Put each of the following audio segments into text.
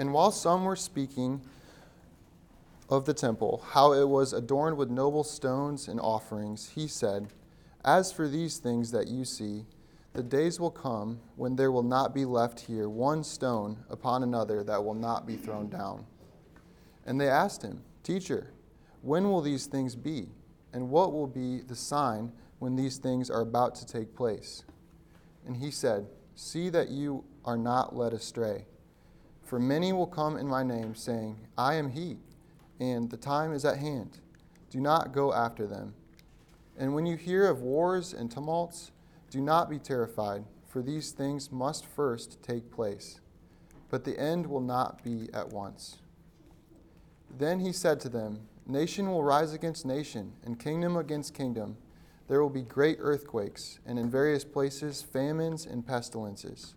And while some were speaking of the temple, how it was adorned with noble stones and offerings, he said, As for these things that you see, the days will come when there will not be left here one stone upon another that will not be thrown down. And they asked him, Teacher, when will these things be? And what will be the sign when these things are about to take place? And he said, See that you are not led astray. For many will come in my name, saying, I am he, and the time is at hand. Do not go after them. And when you hear of wars and tumults, do not be terrified, for these things must first take place, but the end will not be at once. Then he said to them, Nation will rise against nation, and kingdom against kingdom. There will be great earthquakes, and in various places famines and pestilences.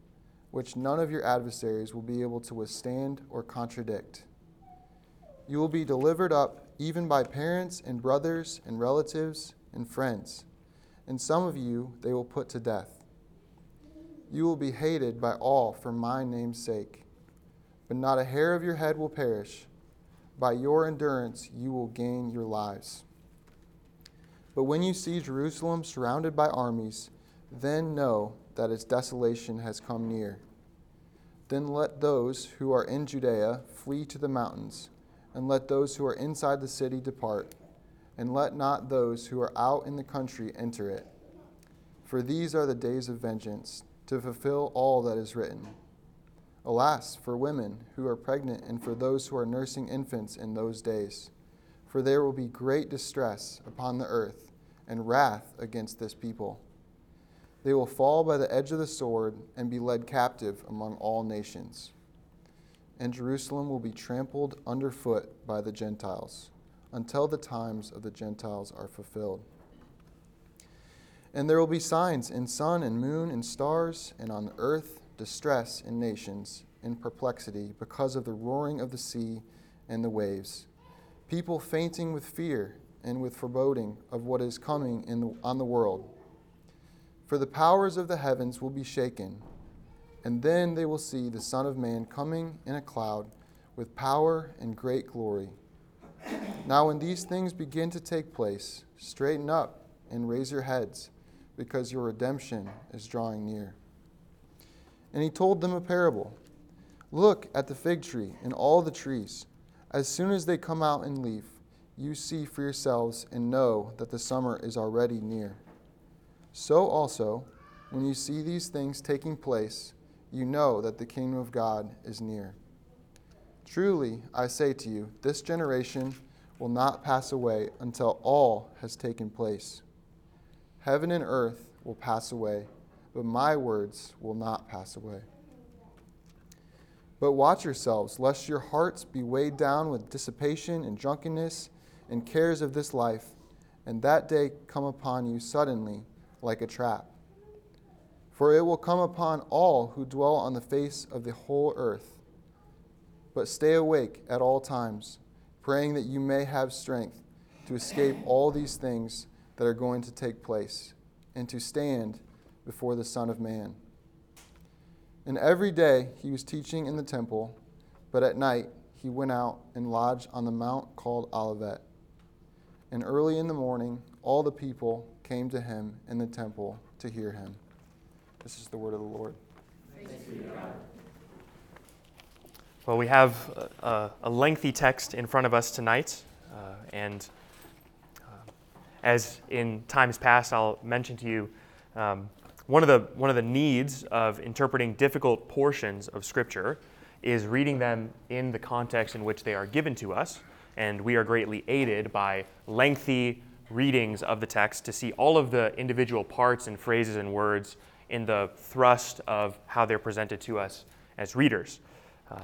which none of your adversaries will be able to withstand or contradict. You will be delivered up even by parents and brothers and relatives and friends, and some of you they will put to death. You will be hated by all for my name's sake, but not a hair of your head will perish. By your endurance, you will gain your lives. But when you see Jerusalem surrounded by armies, then know that its desolation has come near. Then let those who are in Judea flee to the mountains, and let those who are inside the city depart, and let not those who are out in the country enter it. For these are the days of vengeance, to fulfill all that is written. Alas, for women who are pregnant and for those who are nursing infants in those days. For there will be great distress upon the earth and wrath against this people. They will fall by the edge of the sword and be led captive among all nations. And Jerusalem will be trampled underfoot by the Gentiles until the times of the Gentiles are fulfilled. And there will be signs in sun and moon and stars, and on the earth distress in nations, in perplexity, because of the roaring of the sea and the waves. People fainting with fear and with foreboding of what is coming in the, on the world. For the powers of the heavens will be shaken, and then they will see the Son of Man coming in a cloud with power and great glory. Now, when these things begin to take place, straighten up and raise your heads, because your redemption is drawing near. And he told them a parable Look at the fig tree and all the trees. As soon as they come out in leaf, you see for yourselves and know that the summer is already near. So also, when you see these things taking place, you know that the kingdom of God is near. Truly, I say to you, this generation will not pass away until all has taken place. Heaven and earth will pass away but my words will not pass away. But watch yourselves, lest your hearts be weighed down with dissipation and drunkenness and cares of this life, and that day come upon you suddenly like a trap. For it will come upon all who dwell on the face of the whole earth. But stay awake at all times, praying that you may have strength to escape all these things that are going to take place, and to stand before the Son of Man. And every day he was teaching in the temple, but at night he went out and lodged on the mount called Olivet. And early in the morning, all the people came to him in the temple to hear him. This is the word of the Lord. Well, we have a, a, lengthy text in front of us tonight, uh, and uh, as in times past, I'll mention to you um, one of the one of the needs of interpreting difficult portions of scripture is reading them in the context in which they are given to us and we are greatly aided by lengthy readings of the text to see all of the individual parts and phrases and words in the thrust of how they're presented to us as readers. Uh,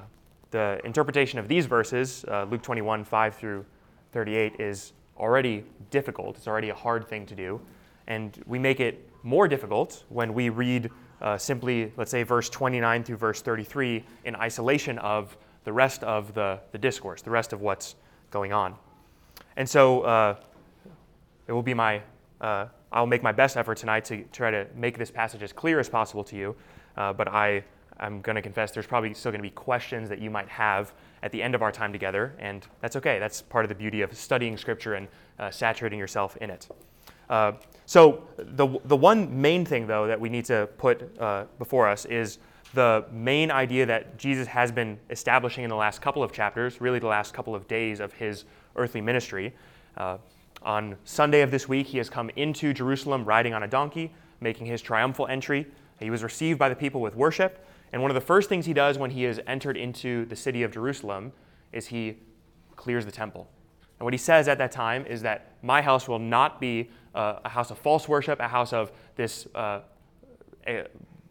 the interpretation of these verses, uh, Luke 21, 5 through 38, is already difficult. It's already a hard thing to do. And we make it more difficult when we read uh, simply, let's say, verse 29 through verse 33 in isolation of the rest of the, the discourse, the rest of what's going on. And so uh, it will be my, uh, I'll make my best effort tonight to try to make this passage as clear as possible to you. Uh, but I, I'm going to confess there's probably still going to be questions that you might have at the end of our time together, and that's okay. That's part of the beauty of studying Scripture and uh, saturating yourself in it. Uh, so, the, the one main thing, though, that we need to put uh, before us is the main idea that Jesus has been establishing in the last couple of chapters, really the last couple of days of his earthly ministry. On Sunday of this week, he has come into Jerusalem riding on a donkey, making his triumphal entry. He was received by the people with worship. And one of the first things he does when he is entered into the city of Jerusalem is he clears the temple. And what he says at that time is that my house will not be uh, a house of false worship, a house of this uh,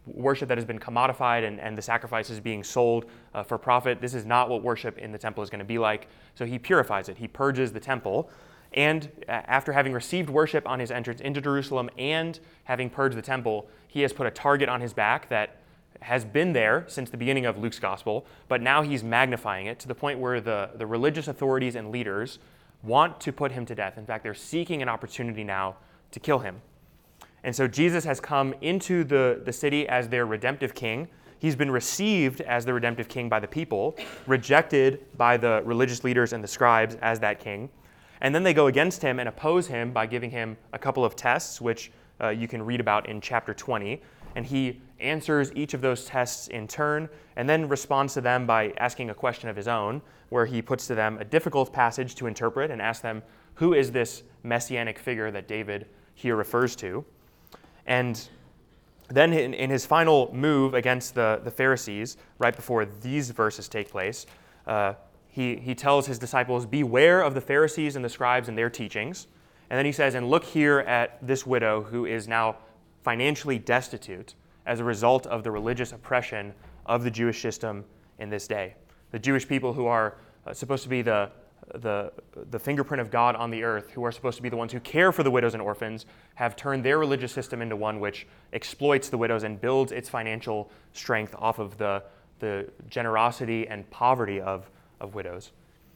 worship that has been commodified and, and the sacrifices being sold uh, for profit. This is not what worship in the temple is going to be like. So he purifies it, he purges the temple. And uh, after having received worship on his entrance into Jerusalem and having purged the temple, he has put a target on his back that has been there since the beginning of Luke's gospel, but now he's magnifying it to the point where the, the religious authorities and leaders want to put him to death. In fact, they're seeking an opportunity now to kill him. And so Jesus has come into the, the city as their redemptive king. He's been received as the redemptive king by the people, rejected by the religious leaders and the scribes as that king. And then they go against him and oppose him by giving him a couple of tests, which uh, you can read about in chapter 20. And he answers each of those tests in turn and then responds to them by asking a question of his own, where he puts to them a difficult passage to interpret and asks them, Who is this messianic figure that David here refers to? And then in, in his final move against the, the Pharisees, right before these verses take place, uh, he, he tells his disciples, Beware of the Pharisees and the scribes and their teachings. And then he says, And look here at this widow who is now financially destitute as a result of the religious oppression of the Jewish system in this day. The Jewish people who are uh, supposed to be the, the, the fingerprint of God on the earth, who are supposed to be the ones who care for the widows and orphans, have turned their religious system into one which exploits the widows and builds its financial strength off of the, the generosity and poverty of, of widows.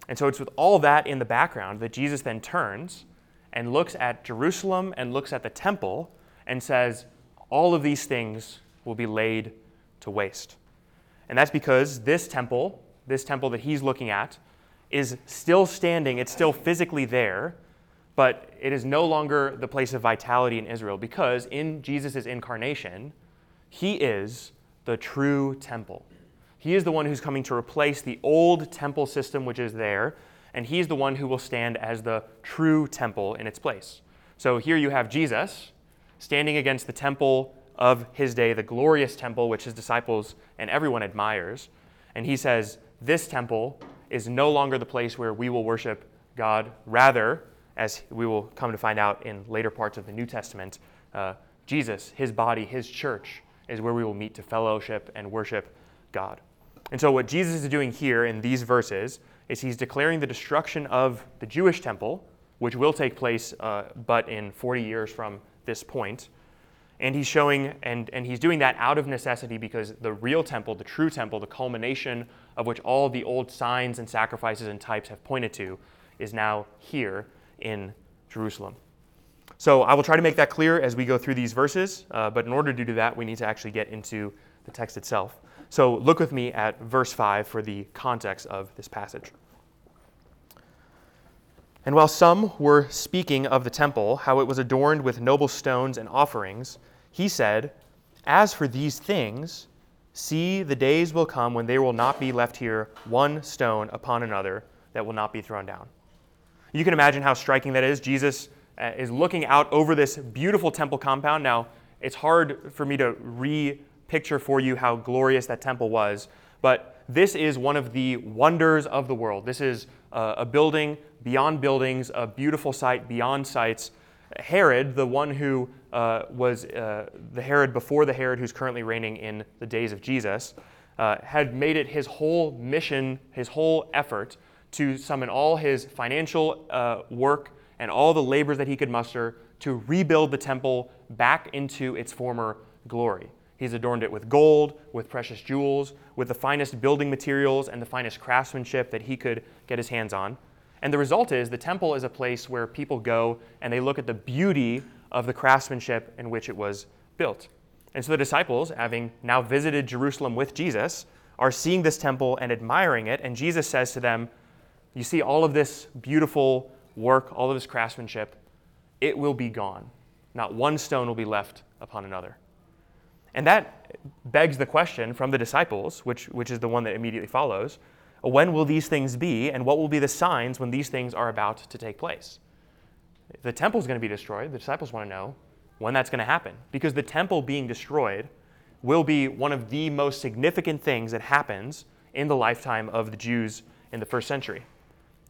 And so it's with all that in the background that Jesus then turns and looks at Jerusalem and looks at the temple and says, All of these things will be laid to waste. And that's because this temple, this temple that he's looking at, is still standing, it's still physically there, but it is no longer the place of vitality in Israel because in Jesus' incarnation, he is the true temple. He is the one who's coming to replace the old temple system which is there, and he's the one who will stand as the true temple in its place. So here you have Jesus, standing against the temple of his day, the glorious temple which his disciples and everyone admires. And he says, This temple is no longer the place where we will worship God. Rather, as we will come to find out in later parts of the New Testament, uh, Jesus, his body, his church, is where we will meet to fellowship and worship God. And so, what Jesus is doing here in these verses is he's declaring the destruction of the Jewish temple, which will take place uh, but in 40 years from this point. And he's showing, and, and he's doing that out of necessity because the real temple, the true temple, the culmination of which all the old signs and sacrifices and types have pointed to, is now here in Jerusalem. So I will try to make that clear as we go through these verses, uh, but in order to do that, we need to actually get into the text itself. So look with me at verse 5 for the context of this passage. And while some were speaking of the temple, how it was adorned with noble stones and offerings, he said, As for these things, see, the days will come when there will not be left here one stone upon another that will not be thrown down. You can imagine how striking that is. Jesus uh, is looking out over this beautiful temple compound. Now, it's hard for me to re picture for you how glorious that temple was, but this is one of the wonders of the world. This is uh, a building beyond buildings, a beautiful site beyond sites. Herod, the one who uh, was uh, the Herod before the Herod who's currently reigning in the days of Jesus, uh, had made it his whole mission, his whole effort to summon all his financial uh, work and all the labors that he could muster to rebuild the temple back into its former glory. He's adorned it with gold, with precious jewels, with the finest building materials and the finest craftsmanship that he could get his hands on. And the result is the temple is a place where people go and they look at the beauty of the craftsmanship in which it was built. And so the disciples, having now visited Jerusalem with Jesus, are seeing this temple and admiring it. And Jesus says to them, You see all of this beautiful work, all of this craftsmanship, it will be gone. Not one stone will be left upon another. And that begs the question from the disciples, which, which is the one that immediately follows when will these things be, and what will be the signs when these things are about to take place? The temple is going to be destroyed, the disciples want to know when that's going to happen. Because the temple being destroyed will be one of the most significant things that happens in the lifetime of the Jews in the first century.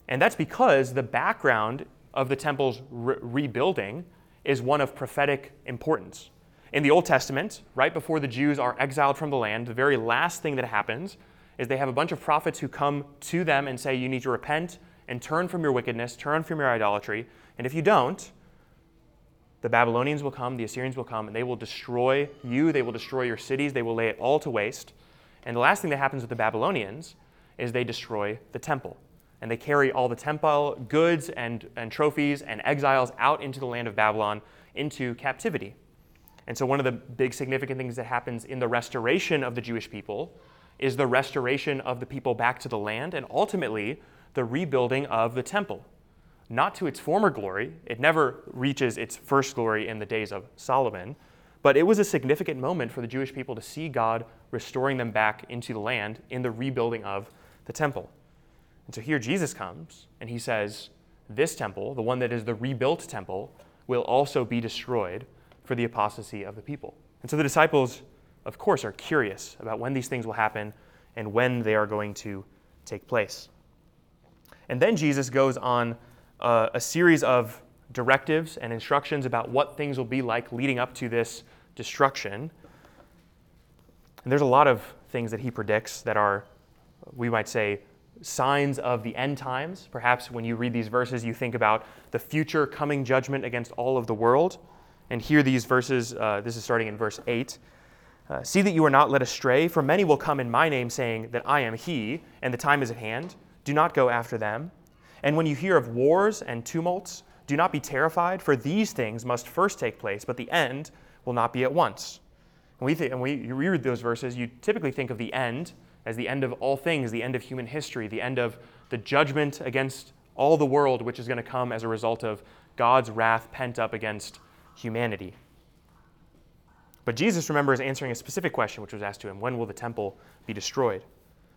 And that's because the background of the temple's re- rebuilding is one of prophetic importance. In the Old Testament, right before the Jews are exiled from the land, the very last thing that happens is they have a bunch of prophets who come to them and say, You need to repent and turn from your wickedness, turn from your idolatry. And if you don't, the Babylonians will come, the Assyrians will come, and they will destroy you, they will destroy your cities, they will lay it all to waste. And the last thing that happens with the Babylonians is they destroy the temple. And they carry all the temple goods and, and trophies and exiles out into the land of Babylon into captivity. And so, one of the big significant things that happens in the restoration of the Jewish people is the restoration of the people back to the land and ultimately the rebuilding of the temple. Not to its former glory, it never reaches its first glory in the days of Solomon, but it was a significant moment for the Jewish people to see God restoring them back into the land in the rebuilding of the temple. And so here Jesus comes and he says, This temple, the one that is the rebuilt temple, will also be destroyed for the apostasy of the people. And so the disciples, of course, are curious about when these things will happen and when they are going to take place. And then Jesus goes on uh, a series of directives and instructions about what things will be like leading up to this destruction. And there's a lot of things that he predicts that are, we might say, signs of the end times. Perhaps when you read these verses, you think about the future coming judgment against all of the world. And here, these verses, uh, this is starting in verse 8. Uh, See that you are not led astray, for many will come in my name, saying that I am he, and the time is at hand. Do not go after them. And when you hear of wars and tumults, do not be terrified, for these things must first take place, but the end will not be at once. And we, th- and we read those verses, you typically think of the end as the end of all things, the end of human history, the end of the judgment against all the world, which is going to come as a result of God's wrath pent up against humanity. But Jesus, remember, is answering a specific question which was asked to him when will the temple be destroyed?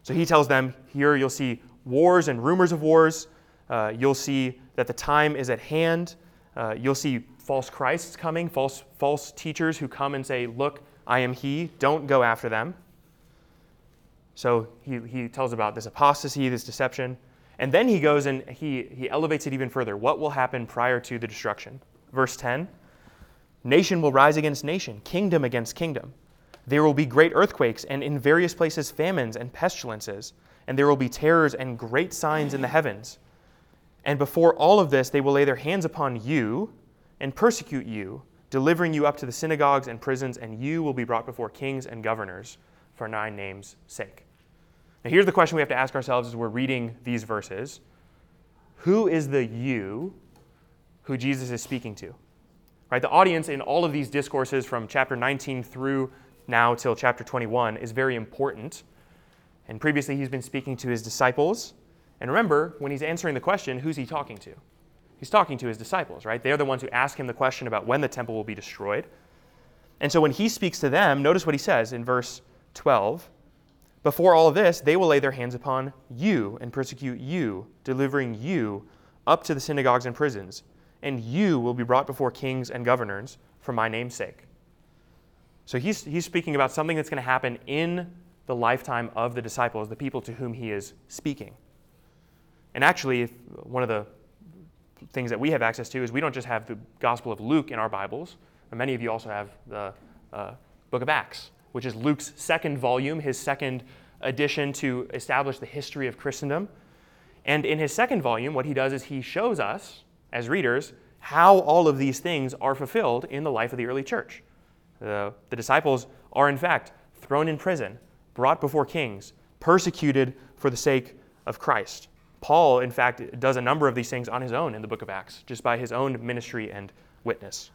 So he tells them here you'll see wars and rumors of wars. Uh, you'll see that the time is at hand. Uh, you'll see false Christs coming, false, false teachers who come and say, Look, I am He. Don't go after them. So he, he tells about this apostasy, this deception. And then he goes and he, he elevates it even further. What will happen prior to the destruction? Verse 10 Nation will rise against nation, kingdom against kingdom. There will be great earthquakes, and in various places famines and pestilences, and there will be terrors and great signs in the heavens. And before all of this, they will lay their hands upon you and persecute you, delivering you up to the synagogues and prisons, and you will be brought before kings and governors for my name's sake. Now, here's the question we have to ask ourselves as we're reading these verses Who is the you who Jesus is speaking to? Right? The audience in all of these discourses from chapter 19 through now till chapter 21 is very important. And previously, he's been speaking to his disciples. And remember, when he's answering the question, who's he talking to? He's talking to his disciples, right? They're the ones who ask him the question about when the temple will be destroyed. And so when he speaks to them, notice what he says in verse 12. Before all this, they will lay their hands upon you and persecute you, delivering you up to the synagogues and prisons, and you will be brought before kings and governors for my name's sake. So he's, he's speaking about something that's going to happen in the lifetime of the disciples, the people to whom he is speaking. And actually, one of the things that we have access to is we don't just have the Gospel of Luke in our Bibles, but many of you also have the uh, book of Acts which is Luke's second volume, his second edition to establish the history of Christendom. And in his second volume, what he does is he shows us, as readers, how all of these things are fulfilled in the life of the early church. The, the disciples are, in fact, thrown in prison, brought before kings, persecuted for the sake of Christ. Paul, in fact, does a number of these things on his own in the book of Acts, just by his own ministry and witness.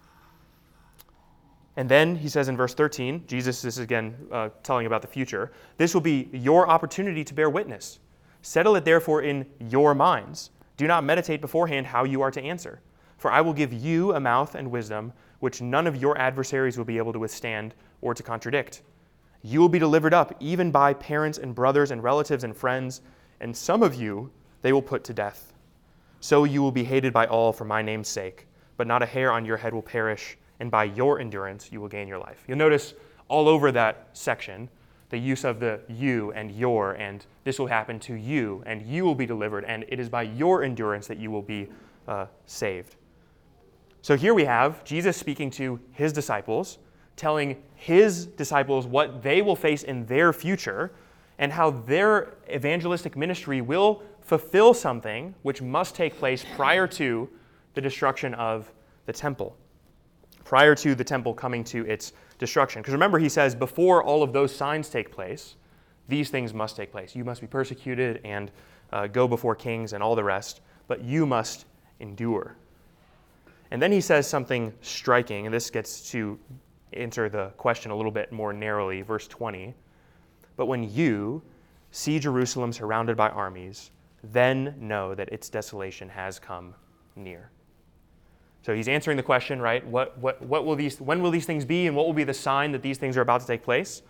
And then he says in verse 13, Jesus is again uh, telling about the future. This will be your opportunity to bear witness. Settle it therefore in your minds. Do not meditate beforehand how you are to answer. For I will give you a mouth and wisdom which none of your adversaries will be able to withstand or to contradict. You will be delivered up even by parents and brothers and relatives and friends, and some of you they will put to death. So you will be hated by all for my name's sake, but not a hair on your head will perish and by your endurance you will gain your life. You'll notice all over that section the use of the you and your, and this will happen to you, and you will be delivered, and it is by your endurance that you will be uh, saved. So here we have Jesus speaking to his disciples, telling his disciples what they will face in their future, and how their evangelistic ministry will fulfill something which must take place prior to the destruction of the temple prior to the temple coming to its destruction. Because remember, he says, before all of those signs take place, these things must take place. You must be persecuted and uh, go before kings and all the rest, but you must endure. And then he says something striking, and this gets to answer the question a little bit more narrowly. Verse 20. But when you see Jerusalem surrounded by armies, then know that its desolation has come near. So he's answering the question, right? What, what, what will these, when will these things be, and what will be the sign that these things are about to take place?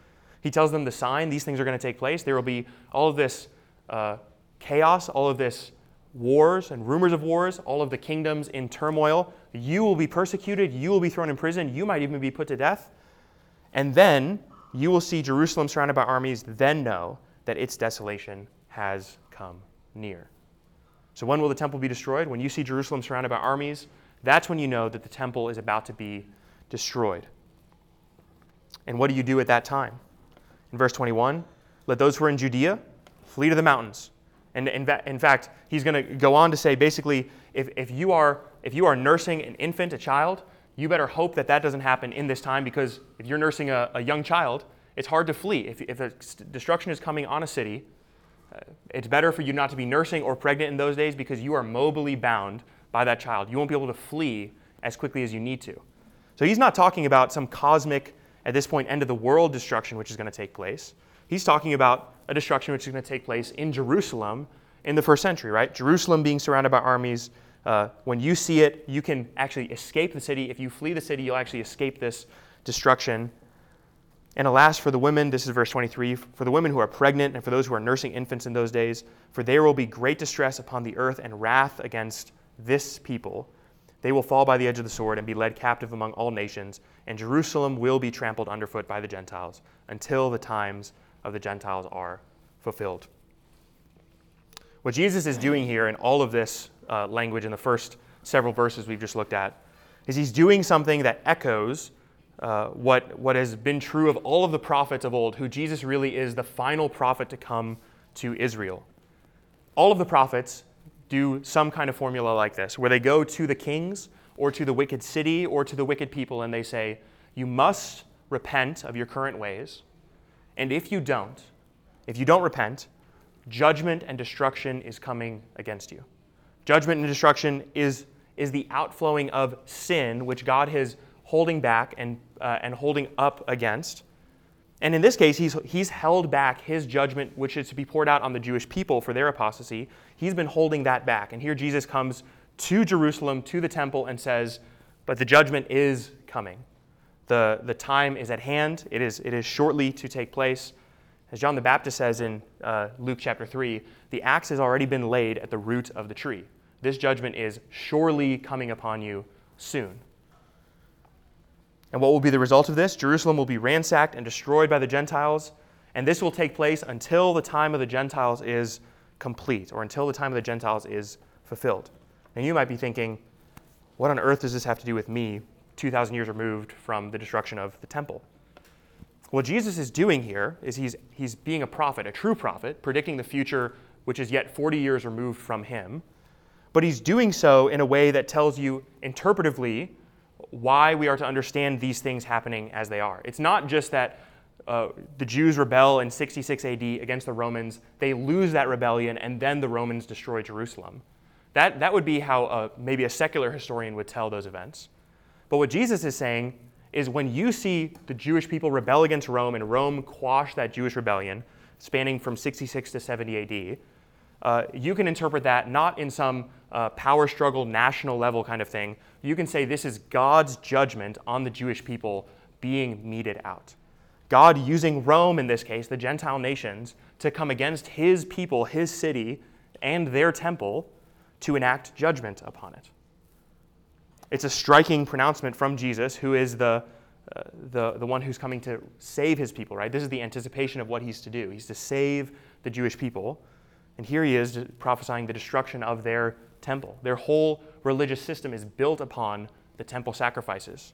He tells them the sign, these things are going to take place. There will be all of this uh, chaos, all of this wars and rumors of wars, all of the kingdoms in turmoil. You will be persecuted, you will be thrown in prison, you might even be put to death. And then you will see Jerusalem surrounded by armies, then know that its desolation has come near. So, when will the temple be destroyed? When you see Jerusalem surrounded by armies, that's when you know that the temple is about to be destroyed. And what do you do at that time? In verse 21, let those who are in Judea flee to the mountains. And in, fact, he's going to go on to say basically, if, if, you are, if you are nursing an infant, a child, you better hope that that doesn't happen in this time because if you're nursing a, a young child, it's hard to flee. If, if destruction is coming on a city, uh, it's better for you not to be nursing or pregnant in those days because you are mobily bound by that child. You won't be able to flee as quickly as you need to. So he's not talking about some cosmic, at this point, end of the world destruction which is going to take place. He's talking about a destruction which is going to take place in Jerusalem in the first century, right? Jerusalem being surrounded by armies. Uh, when you see it, you can actually escape the city. If you flee the city, you'll actually escape this destruction. And alas, for the women, this is verse 23 for the women who are pregnant and for those who are nursing infants in those days, for there will be great distress upon the earth and wrath against this people, they will fall by the edge of the sword and be led captive among all nations, and Jerusalem will be trampled underfoot by the Gentiles until the times of the Gentiles are fulfilled. What Jesus is doing here in all of this uh, language in the first several verses we've just looked at is he's doing something that echoes uh, what, what has been true of all of the prophets of old, who Jesus really is the final prophet to come to Israel. All of the prophets do some kind of formula like this, where they go to the kings or to the wicked city or to the wicked people and they say, You must repent of your current ways. And if you don't, if you don't repent, judgment and destruction is coming against you. Judgment and destruction is, is the outflowing of sin, which God is holding back and, uh, and holding up against. And in this case, he's, he's held back his judgment, which is to be poured out on the Jewish people for their apostasy. He's been holding that back. And here Jesus comes to Jerusalem, to the temple, and says, But the judgment is coming. The, the time is at hand, it is, it is shortly to take place. As John the Baptist says in uh, Luke chapter 3, the axe has already been laid at the root of the tree. This judgment is surely coming upon you soon. And what will be the result of this? Jerusalem will be ransacked and destroyed by the Gentiles, and this will take place until the time of the Gentiles is complete, or until the time of the Gentiles is fulfilled. And you might be thinking, what on earth does this have to do with me, 2,000 years removed from the destruction of the temple? What Jesus is doing here is he's, he's being a prophet, a true prophet, predicting the future which is yet 40 years removed from him. But he's doing so in a way that tells you interpretively why we are to understand these things happening as they are. It's not just that uh, the Jews rebel in 66 AD against the Romans, they lose that rebellion, and then the Romans destroy Jerusalem. That, that would be how uh, maybe a secular historian would tell those events. But what Jesus is saying is when you see the Jewish people rebel against Rome and Rome quash that Jewish rebellion, spanning from 66 to 70 AD, uh, you can interpret that not in some uh, power struggle, national level kind of thing. You can say this is God's judgment on the Jewish people being meted out. God using Rome, in this case, the Gentile nations, to come against his people, his city, and their temple to enact judgment upon it. It's a striking pronouncement from Jesus, who is the, uh, the, the one who's coming to save his people, right? This is the anticipation of what he's to do. He's to save the Jewish people. And here he is prophesying the destruction of their temple. Their whole religious system is built upon the temple sacrifices.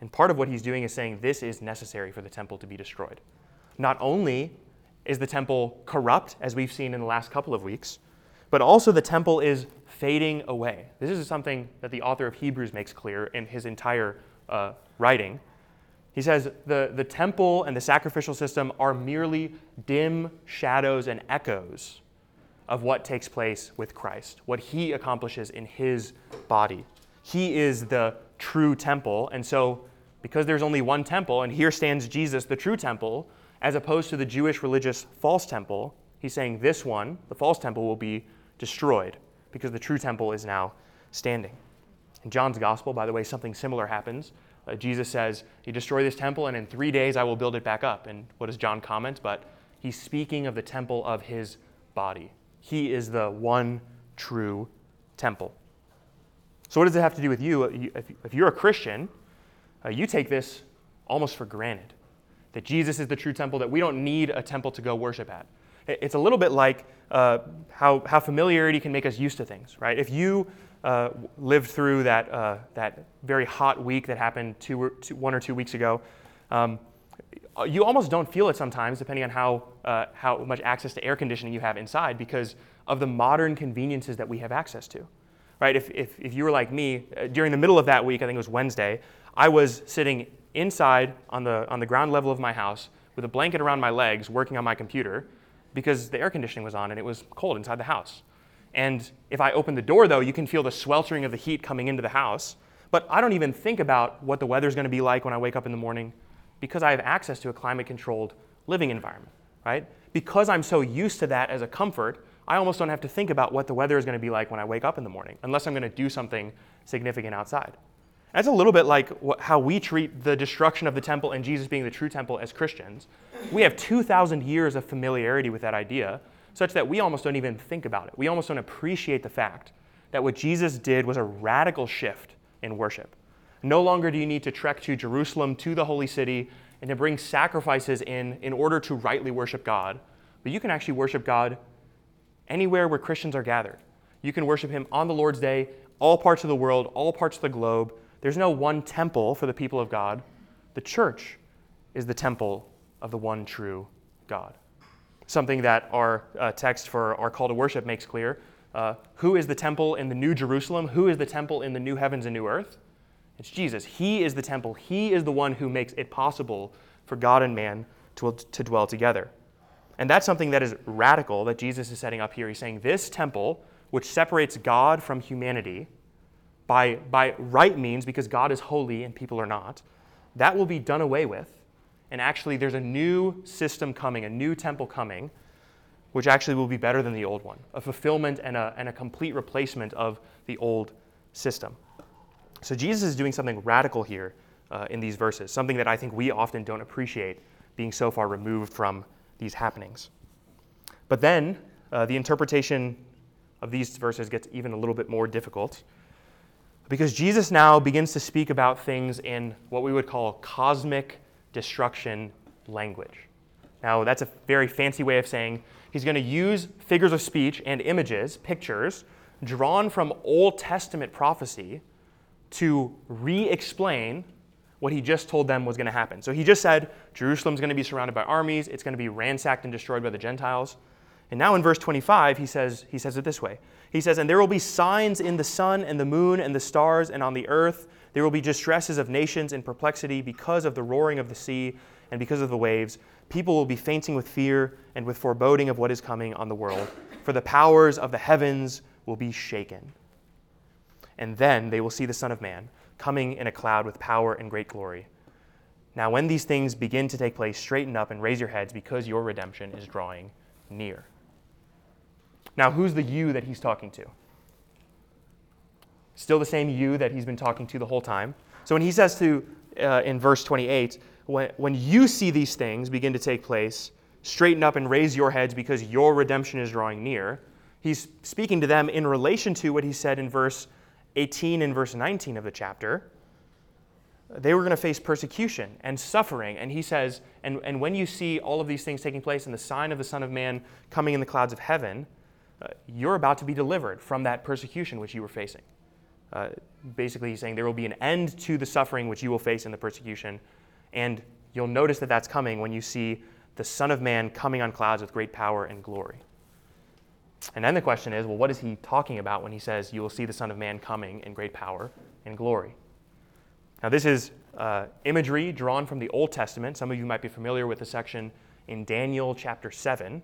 And part of what he's doing is saying this is necessary for the temple to be destroyed. Not only is the temple corrupt, as we've seen in the last couple of weeks, but also the temple is fading away. This is something that the author of Hebrews makes clear in his entire uh, writing. He says the, the temple and the sacrificial system are merely dim shadows and echoes of what takes place with Christ, what he accomplishes in his body. He is the true temple, and so because there's only one temple, and here stands Jesus, the true temple, as opposed to the Jewish religious false temple, he's saying this one, the false temple, will be destroyed because the true temple is now standing. In John's gospel, by the way, something similar happens. Uh, Jesus says, You destroy this temple, and in three days I will build it back up. And what does John comment? But he's speaking of the temple of his body. He is the one true temple. So, what does it have to do with you? If you're a Christian, uh, you take this almost for granted that Jesus is the true temple, that we don't need a temple to go worship at. It's a little bit like uh, how, how familiarity can make us used to things, right? If you uh, lived through that, uh, that very hot week that happened two or two, one or two weeks ago, um, you almost don't feel it sometimes, depending on how, uh, how much access to air conditioning you have inside, because of the modern conveniences that we have access to. Right? If, if, if you were like me, uh, during the middle of that week, I think it was Wednesday, I was sitting inside on the, on the ground level of my house with a blanket around my legs working on my computer because the air conditioning was on and it was cold inside the house. And if I open the door, though, you can feel the sweltering of the heat coming into the house. But I don't even think about what the weather's going to be like when I wake up in the morning because I have access to a climate controlled living environment, right? Because I'm so used to that as a comfort, I almost don't have to think about what the weather is going to be like when I wake up in the morning, unless I'm going to do something significant outside. That's a little bit like how we treat the destruction of the temple and Jesus being the true temple as Christians. We have 2,000 years of familiarity with that idea, such that we almost don't even think about it. We almost don't appreciate the fact that what Jesus did was a radical shift in worship. No longer do you need to trek to Jerusalem, to the holy city, and to bring sacrifices in in order to rightly worship God, but you can actually worship God anywhere where Christians are gathered. You can worship Him on the Lord's Day, all parts of the world, all parts of the globe there's no one temple for the people of God. The church is the temple of the one true God. Something that our uh, text for our call to worship makes clear. Uh, who is the temple in the New Jerusalem? Who is the temple in the new heavens and new earth? It's Jesus. He is the temple. He is the one who makes it possible for God and man to, to dwell together. And that's something that is radical that Jesus is setting up here. He's saying this temple, which separates God from humanity, by, by right means, because God is holy and people are not, that will be done away with. And actually, there's a new system coming, a new temple coming, which actually will be better than the old one, a fulfillment and a, and a complete replacement of the old system. So Jesus is doing something radical here uh, in these verses, something that I think we often don't appreciate being so far removed from these happenings. But then uh, the interpretation of these verses gets even a little bit more difficult because Jesus now begins to speak about things in what we would call cosmic destruction language. Now, that's a very fancy way of saying he's going to use figures of speech and images, pictures, drawn from Old Testament prophecy to re explain what he just told them was going to happen. So he just said Jerusalem's going to be surrounded by armies, it's going to be ransacked and destroyed by the Gentiles. And now in verse 25, he says, he says it this way He says, And there will be signs in the sun and the moon and the stars and on the earth. There will be distresses of nations in perplexity because of the roaring of the sea and because of the waves. People will be fainting with fear and with foreboding of what is coming on the world, for the powers of the heavens will be shaken. And then they will see the Son of Man coming in a cloud with power and great glory. Now, when these things begin to take place, straighten up and raise your heads because your redemption is drawing near. Now, who's the you that he's talking to? Still the same you that he's been talking to the whole time. So when he says to, uh, in verse 28, when, when you see these things begin to take place, straighten up and raise your heads because your redemption is drawing near, he's speaking to them in relation to what he said in verse 18 and verse 19 of the chapter. They were going to face persecution and suffering. And he says, and, and when you see all of these things taking place and the sign of the Son of Man coming in the clouds of heaven, uh, you're about to be delivered from that persecution which you were facing. Uh, basically, he's saying there will be an end to the suffering which you will face in the persecution. And you'll notice that that's coming when you see the Son of Man coming on clouds with great power and glory. And then the question is well, what is he talking about when he says, You will see the Son of Man coming in great power and glory? Now, this is uh, imagery drawn from the Old Testament. Some of you might be familiar with the section in Daniel chapter 7,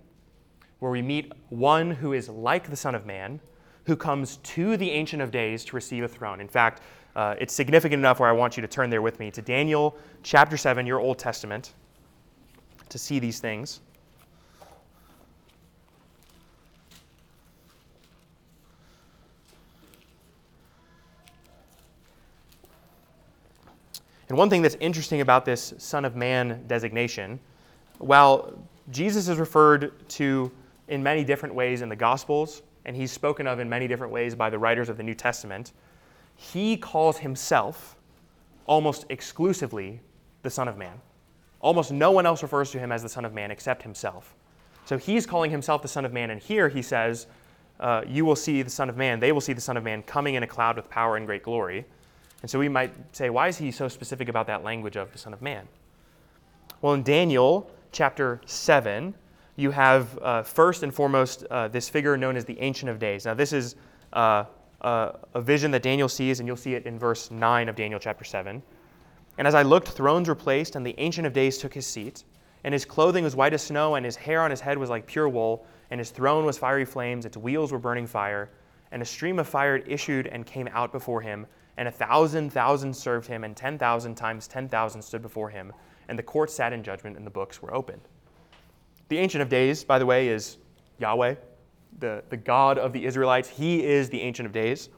where we meet one who is like the Son of Man, who comes to the Ancient of Days to receive a throne. In fact, uh, it's significant enough where I want you to turn there with me to Daniel chapter 7, your Old Testament, to see these things. And one thing that's interesting about this Son of Man designation, while Jesus is referred to in many different ways in the Gospels, and he's spoken of in many different ways by the writers of the New Testament, he calls himself almost exclusively the Son of Man. Almost no one else refers to him as the Son of Man except himself. So he's calling himself the Son of Man, and here he says, uh, You will see the Son of Man, they will see the Son of Man coming in a cloud with power and great glory. And so we might say, why is he so specific about that language of the Son of Man? Well, in Daniel chapter 7, you have uh, first and foremost uh, this figure known as the Ancient of Days. Now, this is uh, a vision that Daniel sees, and you'll see it in verse 9 of Daniel chapter 7. And as I looked, thrones were placed, and the Ancient of Days took his seat. And his clothing was white as snow, and his hair on his head was like pure wool, and his throne was fiery flames, its wheels were burning fire. And a stream of fire issued and came out before him and a thousand thousand served him, and ten thousand times ten thousand stood before him, and the court sat in judgment, and the books were opened. The Ancient of Days, by the way, is Yahweh, the, the God of the Israelites. He is the Ancient of Days.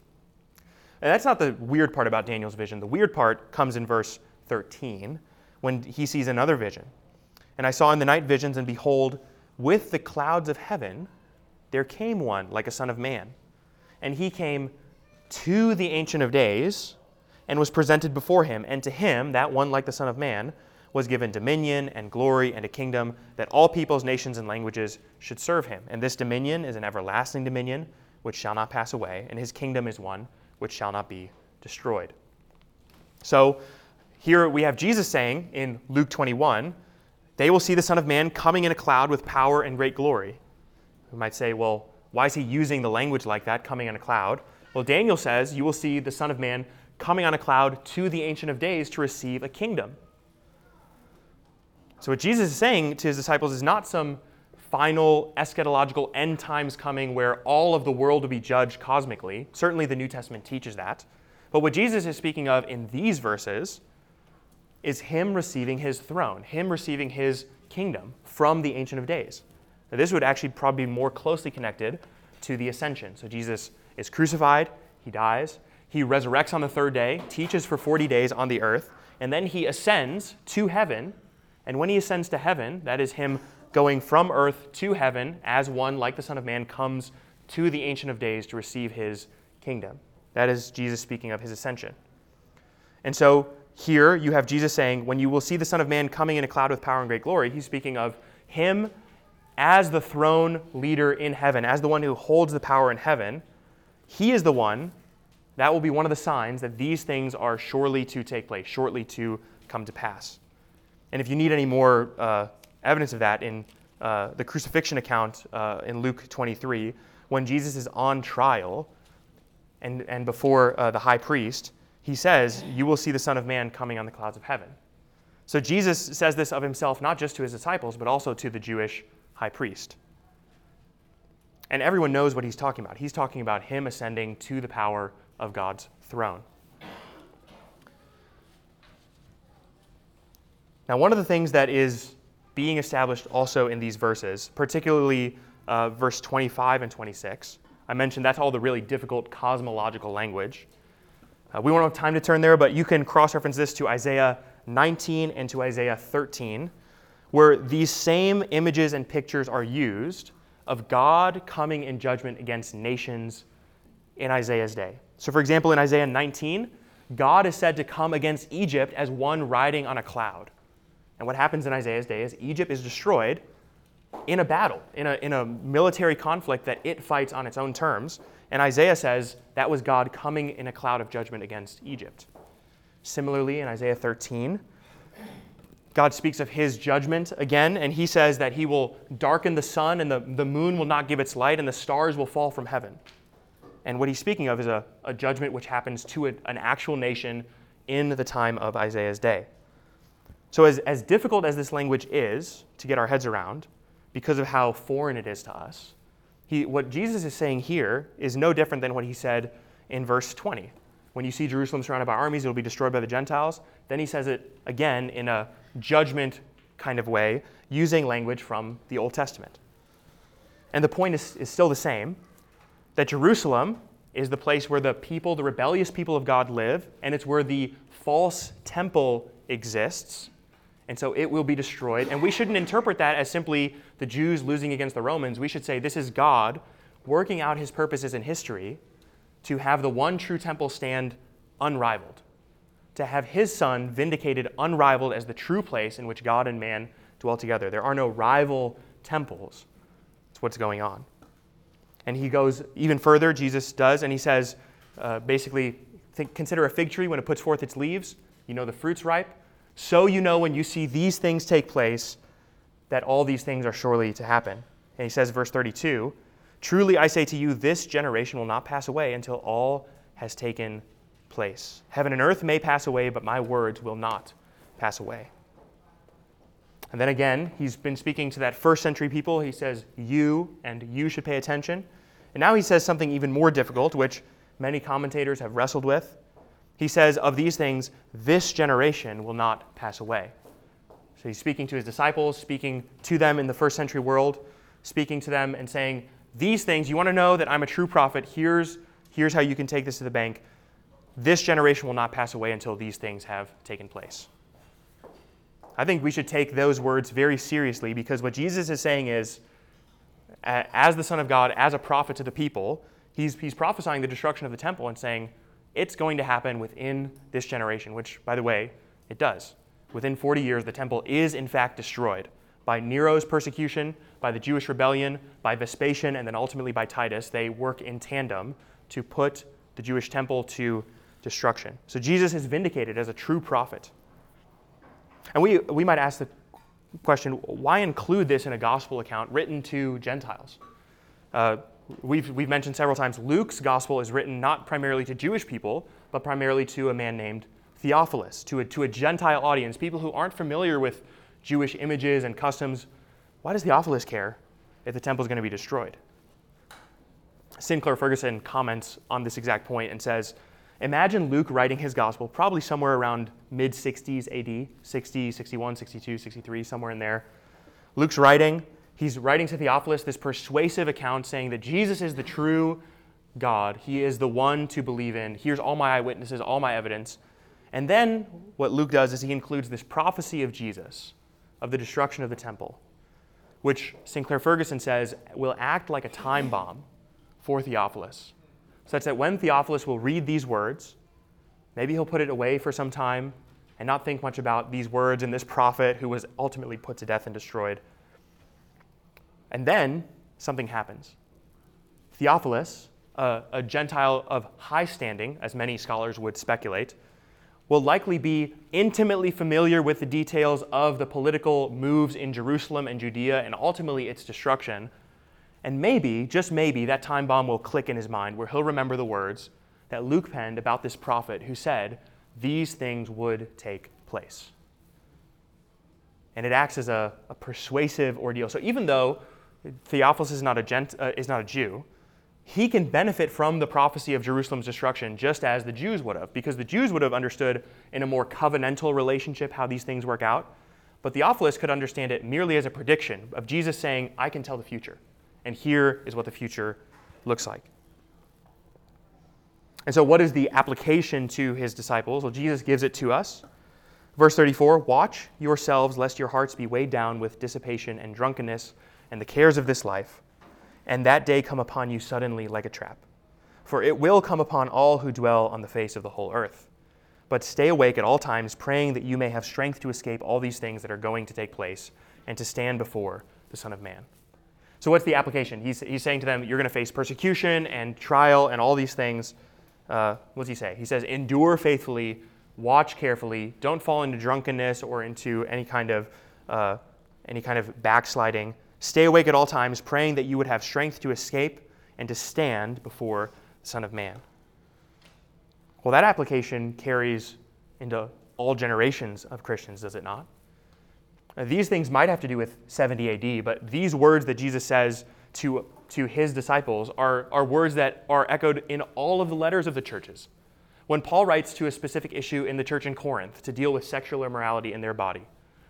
And that's not the weird part about Daniel's vision. The weird part comes in verse 13 when he sees another vision. And I saw in the night visions, and behold, with the clouds of heaven, there came one like a son of man. And he came to the Ancient of Days and was presented before him. And to him, that one like the Son of Man, was given dominion and glory and a kingdom that all peoples, nations, and languages should serve him. And this dominion is an everlasting dominion which shall not pass away, and his kingdom is one which shall not be destroyed. So here we have Jesus saying in Luke 21, they will see the Son of Man coming in a cloud with power and great glory. We might say, well, why is he using the language like that, coming in a cloud? Well, Daniel says, You will see the Son of Man coming on a cloud to the Ancient of Days to receive a kingdom. So, what Jesus is saying to his disciples is not some final eschatological end times coming where all of the world will be judged cosmically. Certainly, the New Testament teaches that. But what Jesus is speaking of in these verses is him receiving his throne, him receiving his kingdom from the Ancient of Days. Now, this would actually probably be more closely connected to the ascension. So, Jesus is crucified, he dies, he resurrects on the third day, teaches for 40 days on the earth, and then he ascends to heaven. And when he ascends to heaven, that is him going from earth to heaven as one like the Son of Man comes to the Ancient of Days to receive his kingdom. That is Jesus speaking of his ascension. And so here you have Jesus saying, When you will see the Son of Man coming in a cloud with power and great glory, he's speaking of him as the throne leader in heaven, as the one who holds the power in heaven. He is the one That will be one of the signs that these things are surely to take place, shortly to come to pass. And if you need any more uh, evidence of that in uh, the crucifixion account uh, in Luke 23, when Jesus is on trial and, and before uh, the high priest, he says, You will see the Son of Man coming on the clouds of heaven. So Jesus says this of himself, not just to his disciples, but also to the Jewish high priest. And everyone knows what he's talking about. He's talking about him ascending to the power of God's throne. Now, one of the things that is being established also in these verses, particularly uh, verse 25 and 26, I mentioned that's all the really difficult cosmological language. Uh, we won't have time to turn there, but you can cross reference this to Isaiah 19 and to Isaiah 13, where these same images and pictures are used of God coming in judgment against nations in Isaiah's day. So, for example, in Isaiah 19, God is said to come against Egypt as one riding on a cloud. And what happens in Isaiah's day is Egypt is destroyed in a battle, in a, in a military conflict that it fights on its own terms. And Isaiah says that was God coming in a cloud of judgment against Egypt. Similarly, in Isaiah 13, God speaks of his judgment again, and he says that he will darken the sun, and the, the moon will not give its light, and the stars will fall from heaven. And what he's speaking of is a, a judgment which happens to a, an actual nation in the time of Isaiah's day. So, as, as difficult as this language is to get our heads around, because of how foreign it is to us, he, what Jesus is saying here is no different than what he said in verse 20. When you see Jerusalem surrounded by armies, it will be destroyed by the Gentiles. Then he says it again in a judgment kind of way, using language from the Old Testament. And the point is, is still the same that Jerusalem is the place where the people, the rebellious people of God, live, and it's where the false temple exists and so it will be destroyed. And we shouldn't interpret that as simply the Jews losing against the Romans. We should say this is God working out his purposes in history to have the one true temple stand unrivaled, to have his son vindicated unrivaled as the true place in which God and man dwell together. There are no rival temples. That's what's going on. And he goes even further, Jesus does, and he says, uh, basically, think, consider a fig tree when it puts forth its leaves. You know the fruit's ripe. So you know when you see these things take place that all these things are surely to happen. And he says, verse 32 Truly I say to you, this generation will not pass away until all has taken place. Heaven and earth may pass away, but my words will not pass away. And then again, he's been speaking to that first century people. He says, You and you should pay attention. And now he says something even more difficult, which many commentators have wrestled with. He says, Of these things, this generation will not pass away. So he's speaking to his disciples, speaking to them in the first century world, speaking to them and saying, These things, you want to know that I'm a true prophet, here's, here's how you can take this to the bank. This generation will not pass away until these things have taken place. I think we should take those words very seriously because what Jesus is saying is, as the Son of God, as a prophet to the people, he's, he's prophesying the destruction of the temple and saying, it's going to happen within this generation, which, by the way, it does. Within 40 years, the temple is in fact destroyed by Nero's persecution, by the Jewish rebellion, by Vespasian, and then ultimately by Titus. They work in tandem to put the Jewish temple to destruction. So Jesus is vindicated as a true prophet. And we, we might ask the question why include this in a gospel account written to Gentiles? Uh, we've, we've mentioned several times, Luke's gospel is written not primarily to Jewish people, but primarily to a man named Theophilus, to a, to a Gentile audience, people who aren't familiar with Jewish images and customs. Why does Theophilus care if the temple is going to be destroyed? Sinclair Ferguson comments on this exact point and says, Imagine Luke writing his gospel probably somewhere around mid 60s AD, 60, 61, 62, 63, somewhere in there. Luke's writing, he's writing to Theophilus this persuasive account saying that Jesus is the true God. He is the one to believe in. Here's all my eyewitnesses, all my evidence. And then what Luke does is he includes this prophecy of Jesus, of the destruction of the temple, which Sinclair Ferguson says will act like a time bomb for Theophilus, such that when Theophilus will read these words, maybe he'll put it away for some time and not think much about these words and this prophet who was ultimately put to death and destroyed. And then something happens. Theophilus, a, a Gentile of high standing, as many scholars would speculate, will likely be intimately familiar with the details of the political moves in Jerusalem and Judea and ultimately its destruction. And maybe, just maybe, that time bomb will click in his mind where he'll remember the words that Luke penned about this prophet who said these things would take place. And it acts as a, a persuasive ordeal. So even though Theophilus is not a, gent, uh, is not a Jew, he can benefit from the prophecy of Jerusalem's destruction just as the Jews would have, because the Jews would have understood in a more covenantal relationship how these things work out. But Theophilus could understand it merely as a prediction of Jesus saying, I can tell the future. And here is what the future looks like. And so, what is the application to his disciples? Well, Jesus gives it to us. Verse 34 Watch yourselves, lest your hearts be weighed down with dissipation and drunkenness and the cares of this life, and that day come upon you suddenly like a trap. For it will come upon all who dwell on the face of the whole earth. But stay awake at all times, praying that you may have strength to escape all these things that are going to take place and to stand before the Son of Man. So, what's the application? He's, he's saying to them, You're going to face persecution and trial and all these things. Uh, what does he say? He says, Endure faithfully, watch carefully, don't fall into drunkenness or into any kind of, uh, any kind of backsliding. Stay awake at all times, praying that you would have strength to escape and to stand before the Son of Man. Well, that application carries into all generations of Christians, does it not? Now, these things might have to do with 70 AD, but these words that Jesus says to, to his disciples are, are words that are echoed in all of the letters of the churches. When Paul writes to a specific issue in the church in Corinth to deal with sexual immorality in their body,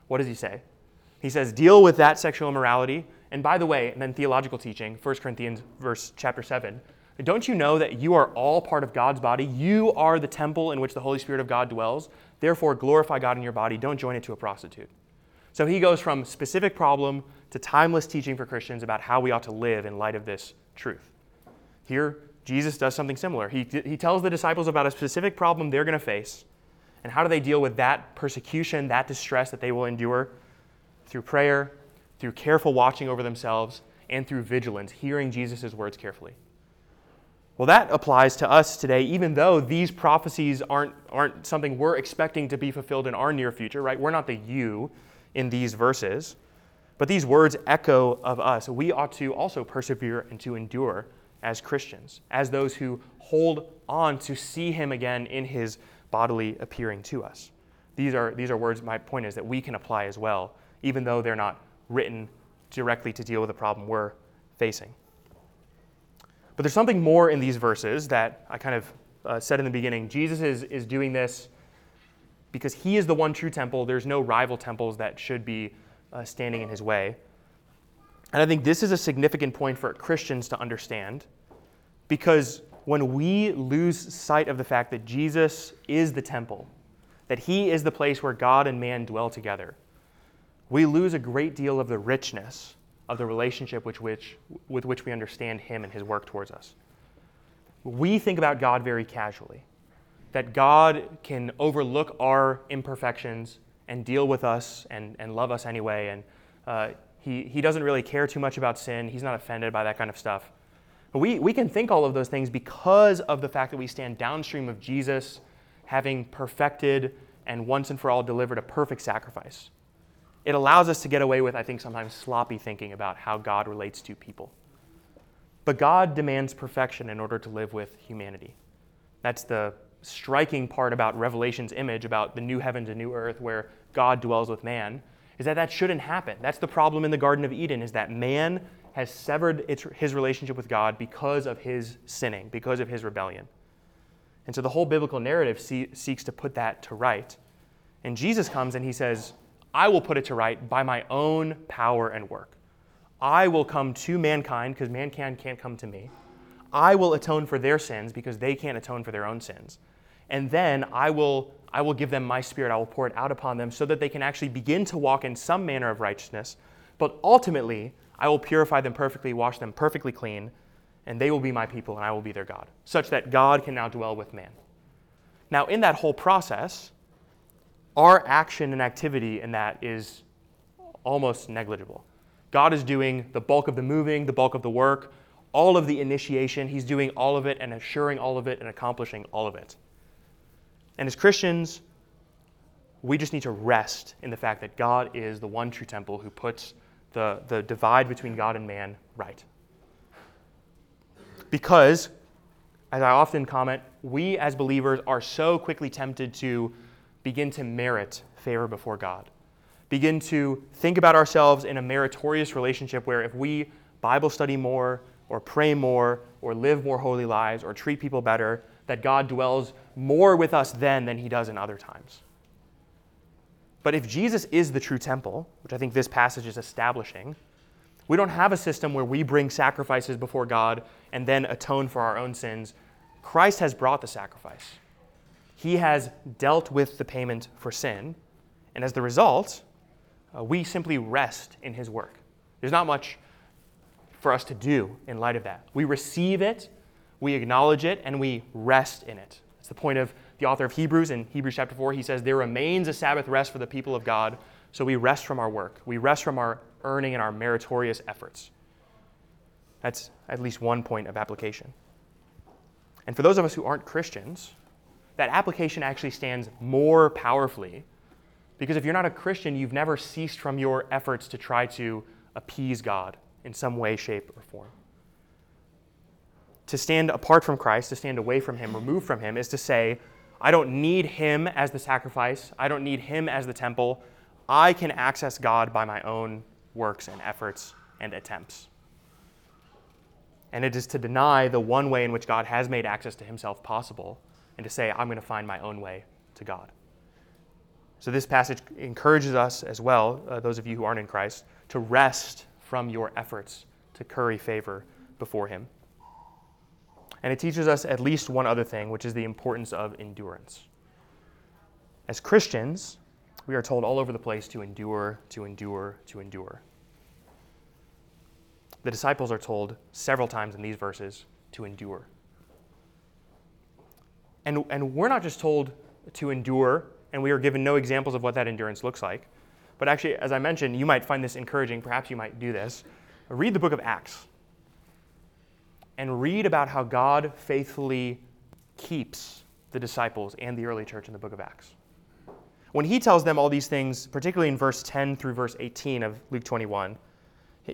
what does he say? He says, deal with that sexual immorality. And by the way, and then theological teaching, 1 Corinthians verse chapter 7. Don't you know that you are all part of God's body? You are the temple in which the Holy Spirit of God dwells. Therefore, glorify God in your body. Don't join it to a prostitute. So he goes from specific problem to timeless teaching for Christians about how we ought to live in light of this truth. Here, Jesus does something similar. He, he tells the disciples about a specific problem they're going to face, and how do they deal with that persecution, that distress that they will endure through prayer, through careful watching over themselves, and through vigilance, hearing Jesus' words carefully. Well, that applies to us today, even though these prophecies aren't, aren't something we're expecting to be fulfilled in our near future, right? We're not the you in these verses. But these words echo of us. We ought to also persevere and to endure as Christians, as those who hold on to see him again in his bodily appearing to us. These are, these are words, my point is, that we can apply as well even though they're not written directly to deal with the problem we're facing. But there's something more in these verses that I kind of uh, said in the beginning. Jesus is, is doing this because he is the one true temple. There's no rival temples that should be uh, standing in his way. And I think this is a significant point for Christians to understand because when we lose sight of the fact that Jesus is the temple, that he is the place where God and man dwell together, we lose a great deal of the richness of the relationship with which, with which we understand Him and His work towards us. We think about God very casually, that God can overlook our imperfections and deal with us and, and love us anyway. And uh, he, he doesn't really care too much about sin, He's not offended by that kind of stuff. But we, we can think all of those things because of the fact that we stand downstream of Jesus having perfected and once and for all delivered a perfect sacrifice it allows us to get away with, I think, sometimes sloppy thinking about how God relates to people. But God demands perfection in order to live with humanity. That's the striking part about Revelation's image about the new heavens and new earth where God dwells with man is that that shouldn't happen. That's the problem in the Garden of Eden is that man has severed its, his relationship with God because of his sinning, because of his rebellion. And so the whole biblical narrative see, seeks to put that to right. And Jesus comes and he says, I will put it to right by my own power and work. I will come to mankind because mankind can't come to me. I will atone for their sins because they can't atone for their own sins. And then I will, I will give them my spirit. I will pour it out upon them so that they can actually begin to walk in some manner of righteousness. But ultimately, I will purify them perfectly, wash them perfectly clean, and they will be my people and I will be their God, such that God can now dwell with man. Now, in that whole process, our action and activity in that is almost negligible. God is doing the bulk of the moving, the bulk of the work. all of the initiation. He's doing all of it and assuring all of it and accomplishing all of it. And as Christians, we just need to rest in the fact that God is the one true temple who puts the, the divide between God and man right. Because, as I often comment, we as believers are so quickly tempted to begin to merit favor before God. Begin to think about ourselves in a meritorious relationship where if we Bible study more, or pray more, or live more holy lives, or treat people better, that God dwells more with us then than he does in other times. But if Jesus is the true temple, which I think this passage is establishing, we don't have a system where we bring sacrifices before God and then atone for our own sins. Christ has brought the sacrifice. He has dealt with the payment for sin. And as the result, uh, we simply rest in his work. There's not much for us to do in light of that. We receive it, we acknowledge it, and we rest in it. It's the point of the author of Hebrews in Hebrews chapter 4. He says, There remains a Sabbath rest for the people of God, so we rest from our work. We rest from our earning and our meritorious efforts. That's at least one point of application. And for those of us who aren't Christians, that application actually stands more powerfully because if you're not a Christian, you've never ceased from your efforts to try to appease God in some way, shape, or form. To stand apart from Christ, to stand away from Him, removed from Him, is to say, I don't need Him as the sacrifice, I don't need Him as the temple. I can access God by my own works and efforts and attempts. And it is to deny the one way in which God has made access to Himself possible and to say, I'm going to find my own way to God. So, this passage encourages us as well, uh, those of you who aren't in Christ, to rest from your efforts to curry favor before Him. And it teaches us at least one other thing, which is the importance of endurance. As Christians, we are told all over the place to endure, to endure, to endure. The disciples are told several times in these verses to endure. And, and we're not just told to endure, and we are given no examples of what that endurance looks like. But actually, as I mentioned, you might find this encouraging. Perhaps you might do this. Read the book of Acts and read about how God faithfully keeps the disciples and the early church in the book of Acts. When he tells them all these things, particularly in verse 10 through verse 18 of Luke 21,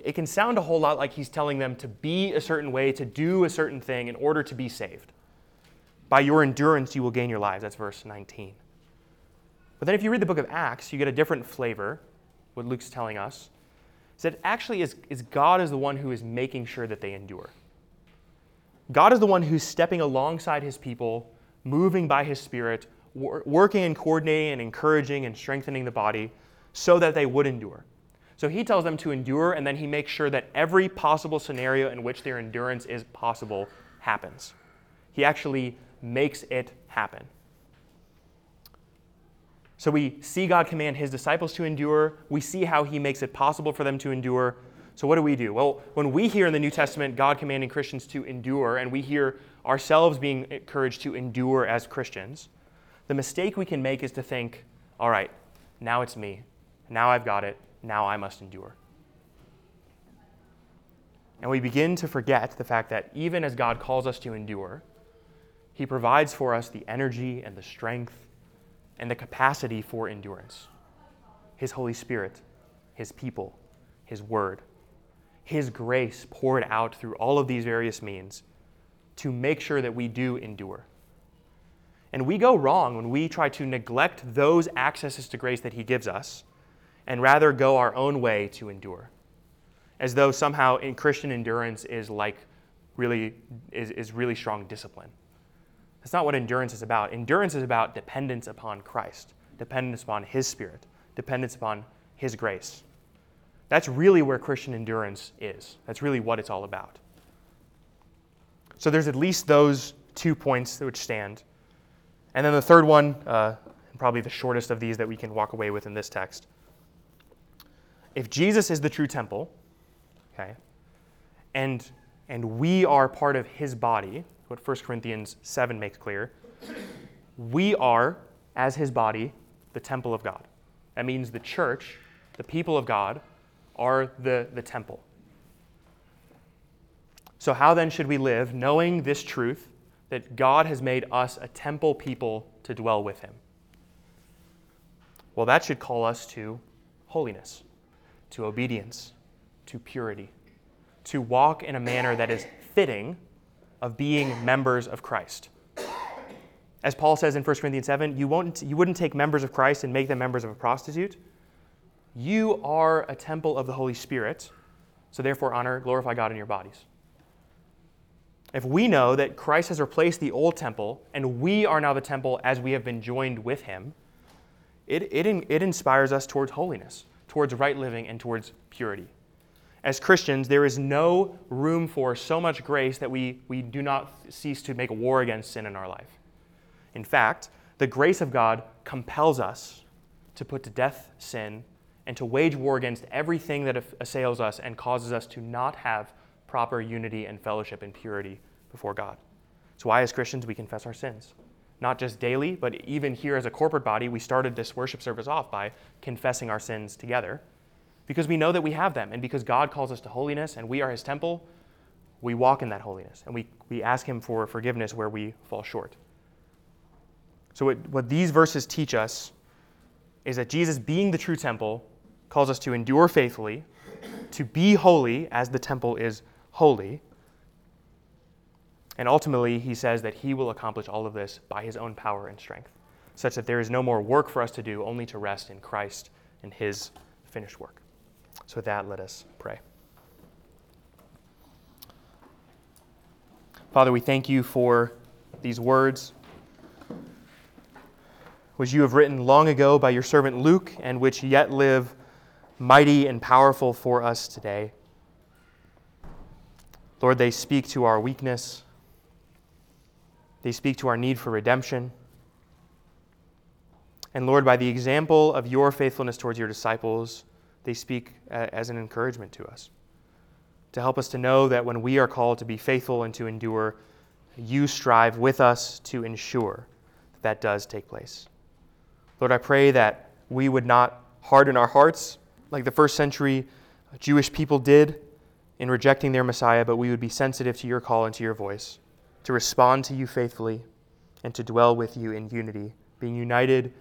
it can sound a whole lot like he's telling them to be a certain way, to do a certain thing in order to be saved. By your endurance, you will gain your lives. That's verse 19. But then if you read the book of Acts, you get a different flavor, what Luke's telling us. Is that actually is, is God is the one who is making sure that they endure. God is the one who's stepping alongside his people, moving by his spirit, wor- working and coordinating and encouraging and strengthening the body so that they would endure. So he tells them to endure, and then he makes sure that every possible scenario in which their endurance is possible happens. He actually makes it happen. So we see God command his disciples to endure. We see how he makes it possible for them to endure. So what do we do? Well, when we hear in the New Testament God commanding Christians to endure, and we hear ourselves being encouraged to endure as Christians, the mistake we can make is to think, all right, now it's me. Now I've got it. Now I must endure. And we begin to forget the fact that even as God calls us to endure, He provides for us the energy and the strength and the capacity for endurance. His Holy Spirit, His people, His Word, His grace poured out through all of these various means to make sure that we do endure. And we go wrong when we try to neglect those accesses to grace that He gives us and rather go our own way to endure. As though somehow in Christian endurance is like really is, is really strong discipline. That's not what endurance is about. Endurance is about dependence upon Christ, dependence upon His Spirit, dependence upon His grace. That's really where Christian endurance is. That's really what it's all about. So there's at least those two points which stand. And then the third one, uh, probably the shortest of these that we can walk away with in this text. If Jesus is the true temple, okay, and, and we are part of his body, what 1 Corinthians 7 makes clear, we are, as his body, the temple of God. That means the church, the people of God, are the, the temple. So, how then should we live, knowing this truth that God has made us a temple people to dwell with Him? Well, that should call us to holiness, to obedience, to purity, to walk in a manner that is fitting of being members of Christ. As Paul says in 1 Corinthians 7, you, won't, you wouldn't take members of Christ and make them members of a prostitute. You are a temple of the Holy Spirit, so therefore honor, glorify God in your bodies. If we know that Christ has replaced the old temple and we are now the temple as we have been joined with him, it, it, it inspires us towards holiness, towards right living, and towards purity. As Christians, there is no room for so much grace that we, we do not cease to make war against sin in our life. In fact, the grace of God compels us to put to death sin and to wage war against everything that assails us and causes us to not have proper unity and fellowship and purity before God. So, why, as Christians, we confess our sins? Not just daily, but even here as a corporate body, we started this worship service off by confessing our sins together because we know that we have them. And because God calls us to holiness and we are His temple, we walk in that holiness and we, we ask Him for forgiveness where we fall short. So, what, what these verses teach us is that Jesus, being the true temple, calls us to endure faithfully, to be holy as the temple is holy. And ultimately, he says that he will accomplish all of this by his own power and strength, such that there is no more work for us to do, only to rest in Christ and his finished work. So, with that, let us pray. Father, we thank you for these words, which you have written long ago by your servant Luke, and which yet live mighty and powerful for us today. Lord, they speak to our weakness, they speak to our need for redemption. And Lord, by the example of your faithfulness towards your disciples, they speak as an encouragement to us. To help us to know that when we are called to be faithful and to endure, you strive with us to ensure that that does take place. Lord, I pray that we would not harden our hearts like the first century Jewish people did in rejecting their Messiah, but we would be sensitive to your call and to your voice, to respond to you faithfully, and to dwell with you in unity, being united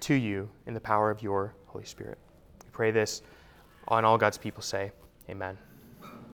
to you in the power of your Holy Spirit. We pray this on all God's people say, Amen.